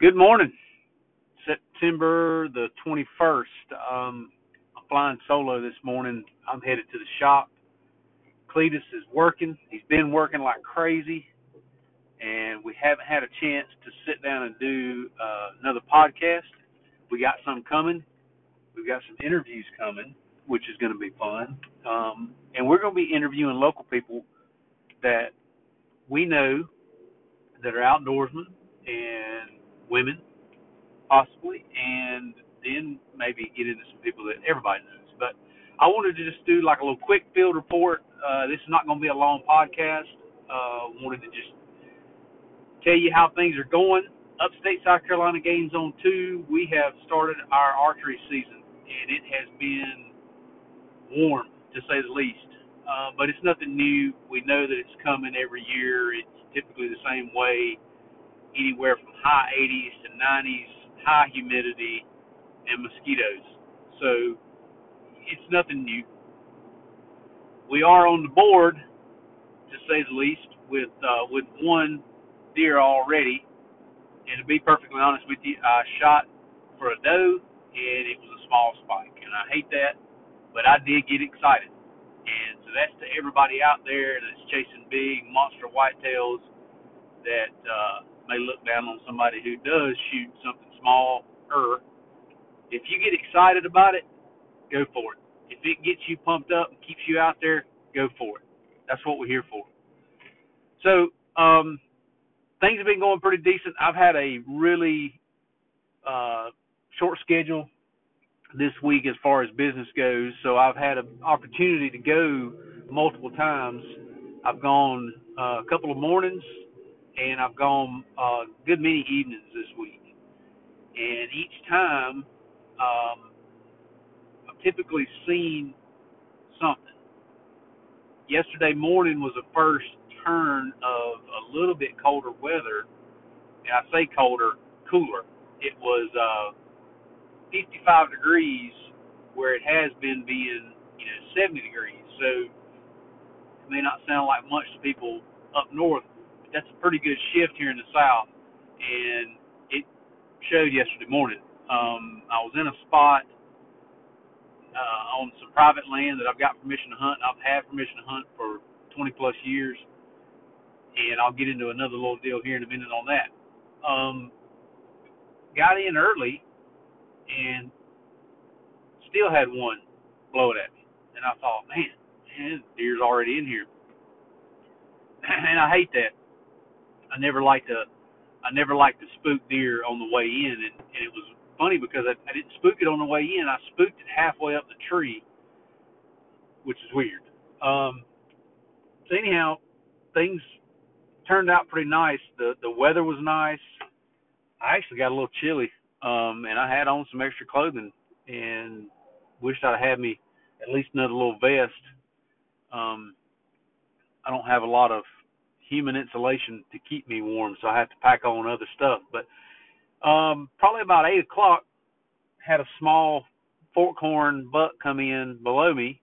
Good morning. September the 21st. Um, I'm flying solo this morning. I'm headed to the shop. Cletus is working. He's been working like crazy, and we haven't had a chance to sit down and do uh, another podcast. We got some coming. We've got some interviews coming, which is going to be fun. Um, and we're going to be interviewing local people that we know that are outdoorsmen and women, possibly, and then maybe get into some people that everybody knows. But I wanted to just do like a little quick field report. Uh, this is not going to be a long podcast. Uh, wanted to just tell you how things are going. Upstate South Carolina Game Zone 2, we have started our archery season, and it has been warm, to say the least. Uh, but it's nothing new. We know that it's coming every year. It's typically the same way anywhere from high 80s to 90s, high humidity, and mosquitoes. So it's nothing new. We are on the board, to say the least, with uh, with one deer already. And to be perfectly honest with you, I shot for a doe, and it was a small spike, and I hate that, but I did get excited. And so that's to everybody out there that's chasing big monster whitetails that uh, may look down on somebody who does shoot something small. Or if you get excited about it, go for it. If it gets you pumped up and keeps you out there, go for it. That's what we're here for. So um, things have been going pretty decent. I've had a really uh, short schedule this week as far as business goes, so I've had an opportunity to go multiple times. I've gone uh, a couple of mornings and I've gone uh, a good many evenings this week. And each time, um, I've typically seen something. Yesterday morning was the first turn of a little bit colder weather, and I say colder, cooler. It was uh, 55 degrees where it has been being, you know, 70 degrees. So it may not sound like much to people up north, that's a pretty good shift here in the south, and it showed yesterday morning. Um, I was in a spot uh, on some private land that I've got permission to hunt. I've had permission to hunt for 20 plus years, and I'll get into another little deal here in a minute on that. Um, got in early and still had one blow it at me, and I thought, man, man, deer's already in here, and I hate that I never like to I never like to spook deer on the way in, and, and it was funny because I, I didn't spook it on the way in. I spooked it halfway up the tree, which is weird. Um, so anyhow, things turned out pretty nice. The the weather was nice. I actually got a little chilly, um, and I had on some extra clothing, and wished I'd had me at least another little vest. Um, I don't have a lot of human insulation to keep me warm, so I have to pack on other stuff. But um, probably about eight o'clock, had a small forkhorn buck come in below me.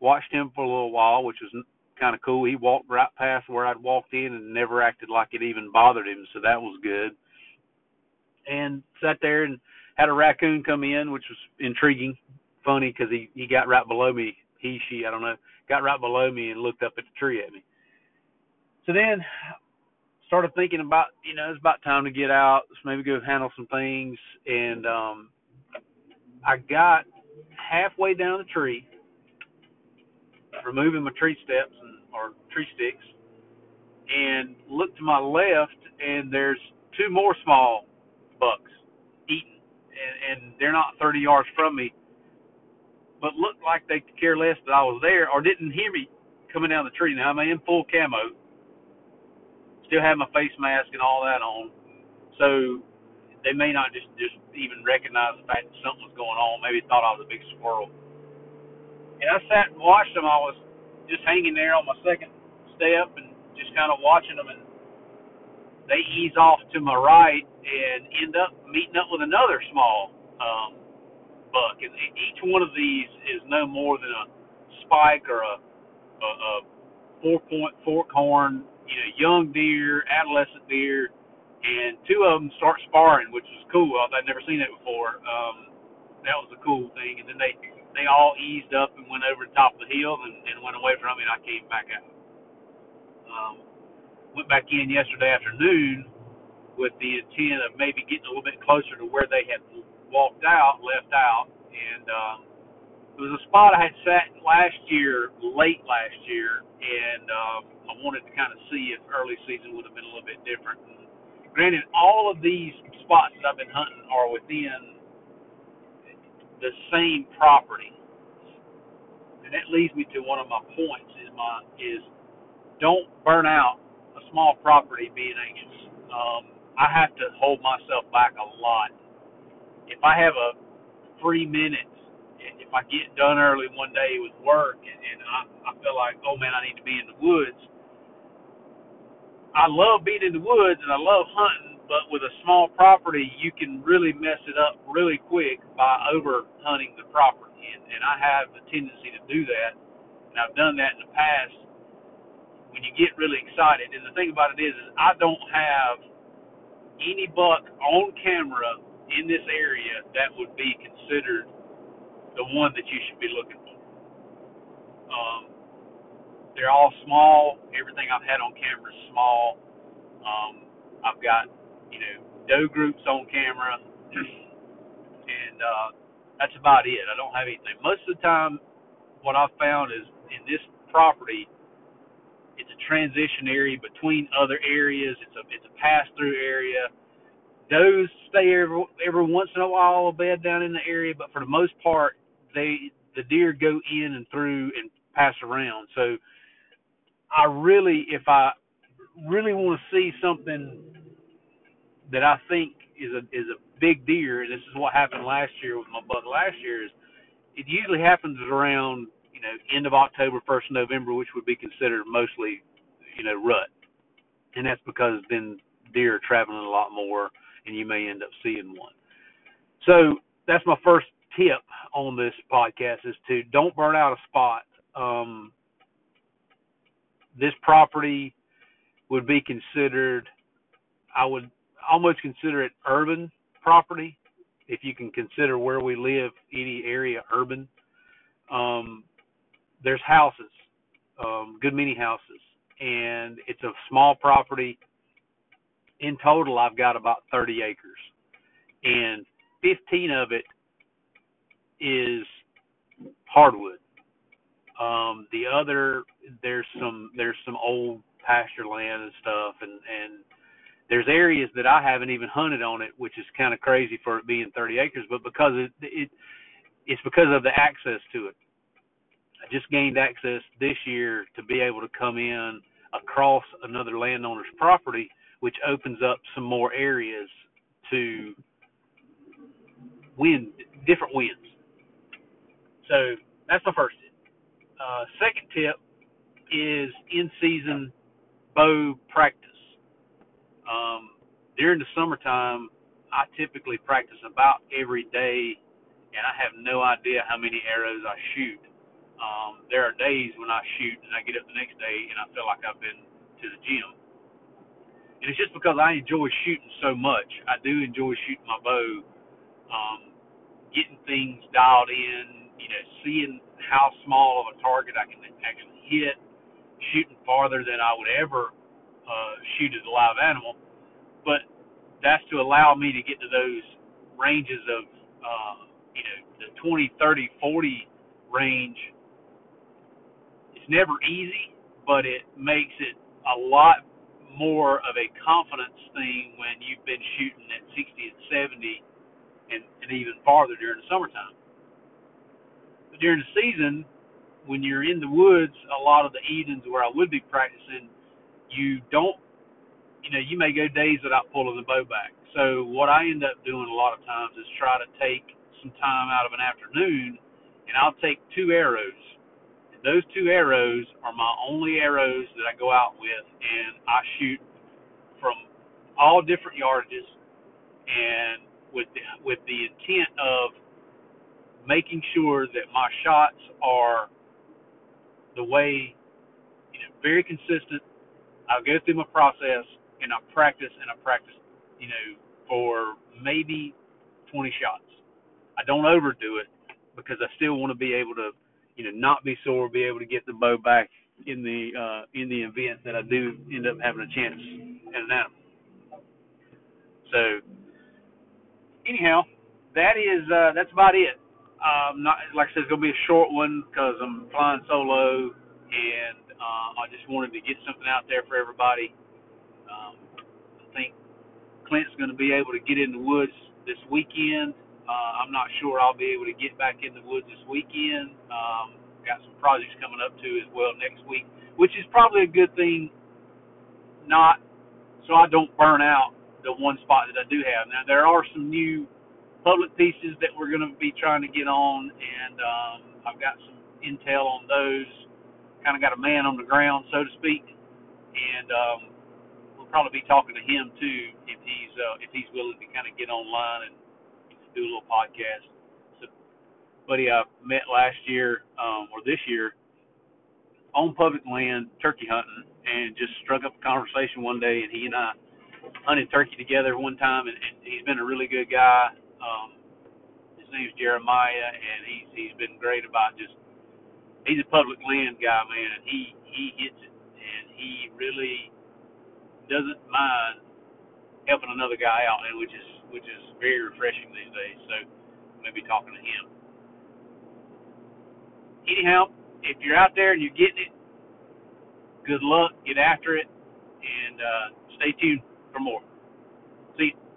Watched him for a little while, which was kind of cool. He walked right past where I'd walked in and never acted like it even bothered him, so that was good. And sat there and had a raccoon come in, which was intriguing, funny because he he got right below me. He she I don't know got right below me and looked up at the tree at me. So then started thinking about, you know, it's about time to get out, let's maybe go handle some things. And um, I got halfway down the tree, removing my tree steps and, or tree sticks, and looked to my left, and there's two more small bucks eating, and, and they're not 30 yards from me, but looked like they could care less that I was there or didn't hear me coming down the tree. Now I'm in full camo, still have my face mask and all that on. So they may not just just even recognize the fact that something was going on. Maybe thought I was a big squirrel. And I sat and watched them. I was just hanging there on my second step and just kind of watching them. And they ease off to my right and end up meeting up with another small um, buck. And each one of these is no more than a spike or a, a, a four point fork horn you know, young deer, adolescent deer, and two of them start sparring, which was cool. I'd never seen that before. Um, that was a cool thing. And then they they all eased up and went over the top of the hill and, and went away from me, and I came back out. Um, went back in yesterday afternoon with the intent of maybe getting a little bit closer to where they had walked out, left out, and um, it was a spot I had sat last year, late last year, and um, I wanted to kind of see if early season would have been a little bit different. And granted, all of these spots that I've been hunting are within the same property, and that leads me to one of my points. Is my is don't burn out a small property being anxious. Um, I have to hold myself back a lot. If I have a three minutes, if I get done early one day with work and, and I, I feel like, oh man, I need to be in the woods. I love being in the woods and I love hunting, but with a small property, you can really mess it up really quick by over hunting the property. And, and I have a tendency to do that, and I've done that in the past. When you get really excited, and the thing about it is, is I don't have any buck on camera in this area that would be considered the one that you should be looking for. Um, they're all small. Everything I've had on camera is small. Um, I've got, you know, doe groups on camera, and uh, that's about it. I don't have anything. Most of the time, what I've found is in this property, it's a transition area between other areas. It's a it's a pass through area. Does stay every every once in a while a bed down in the area, but for the most part, they the deer go in and through and pass around. So I really, if I really want to see something that I think is a is a big deer, and this is what happened last year with my buck last year, is it usually happens around you know, end of October, first of November, which would be considered mostly, you know, rut. And that's because then deer are traveling a lot more and you may end up seeing one. So that's my first tip on this podcast is to don't burn out a spot. Um, this property would be considered, I would almost consider it urban property if you can consider where we live, any area urban. Um, there's houses, um, good many houses, and it's a small property. In total, I've got about 30 acres, and 15 of it is hardwood. Um, the other, there's some there's some old pasture land and stuff, and and there's areas that I haven't even hunted on it, which is kind of crazy for it being 30 acres, but because it, it it's because of the access to it. I just gained access this year to be able to come in across another landowner's property, which opens up some more areas to wind different winds. So that's my first tip. Uh, second tip is in season bow practice. Um, during the summertime, I typically practice about every day, and I have no idea how many arrows I shoot um, there are days when I shoot and I get up the next day and I feel like I've been to the gym. And it's just because I enjoy shooting so much. I do enjoy shooting my bow, um, getting things dialed in, you know, seeing how small of a target I can actually hit, shooting farther than I would ever uh, shoot at a live animal. But that's to allow me to get to those ranges of, uh, you know, the 20, 30, 40 range It's never easy, but it makes it a lot more of a confidence thing when you've been shooting at 60 and 70 and, and even farther during the summertime. During the season, when you're in the woods, a lot of the evenings where I would be practicing, you don't, you know, you may go days without pulling the bow back. So what I end up doing a lot of times is try to take some time out of an afternoon, and I'll take two arrows those two arrows are my only arrows that I go out with, and I shoot from all different yardages, and with the, with the intent of making sure that my shots are the way, you know, very consistent. I'll go through my process, and I practice and I practice you know, for maybe 20 shots. I don't overdo it because I still want to be able to, you know, not be sore, be able to get the bow back in the uh, in the event that I do end up having a chance at an animal. So, anyhow, that is uh, that's about it. Um, not like I said, it's gonna be a short one because I'm flying solo, and uh, I just wanted to get something out there for everybody. Um, I think Clint's to be able to get in the woods this weekend. Uh, I'm not sure I'll be able to get back in the woods this weekend. Um, got some projects coming up too as well next week, which is probably a good thing. Not so I don't burn out the one spot that I do have. Now there are some new public pieces that we're going to be trying to get on, and um, I've got some intel on those. Kind of got a man on the ground, so to speak, and um, we'll probably be talking to him too if he's uh, if he's willing to kind of get online and do a little podcast. So, buddy, I met last year um, or this year on public land turkey hunting, and just struck up a conversation one day, and he and I hunted turkey together one time, and, and he's been a really good guy. Um, his name's Jeremiah, and he's he's been great about just he's a public land guy, man, and he he hits it, and he really doesn't mind helping another guy out, and which is which is very refreshing these days. So maybe talking to him. Anyhow, if you're out there and you're getting it, good luck, get after it, and uh, stay tuned for more. See you.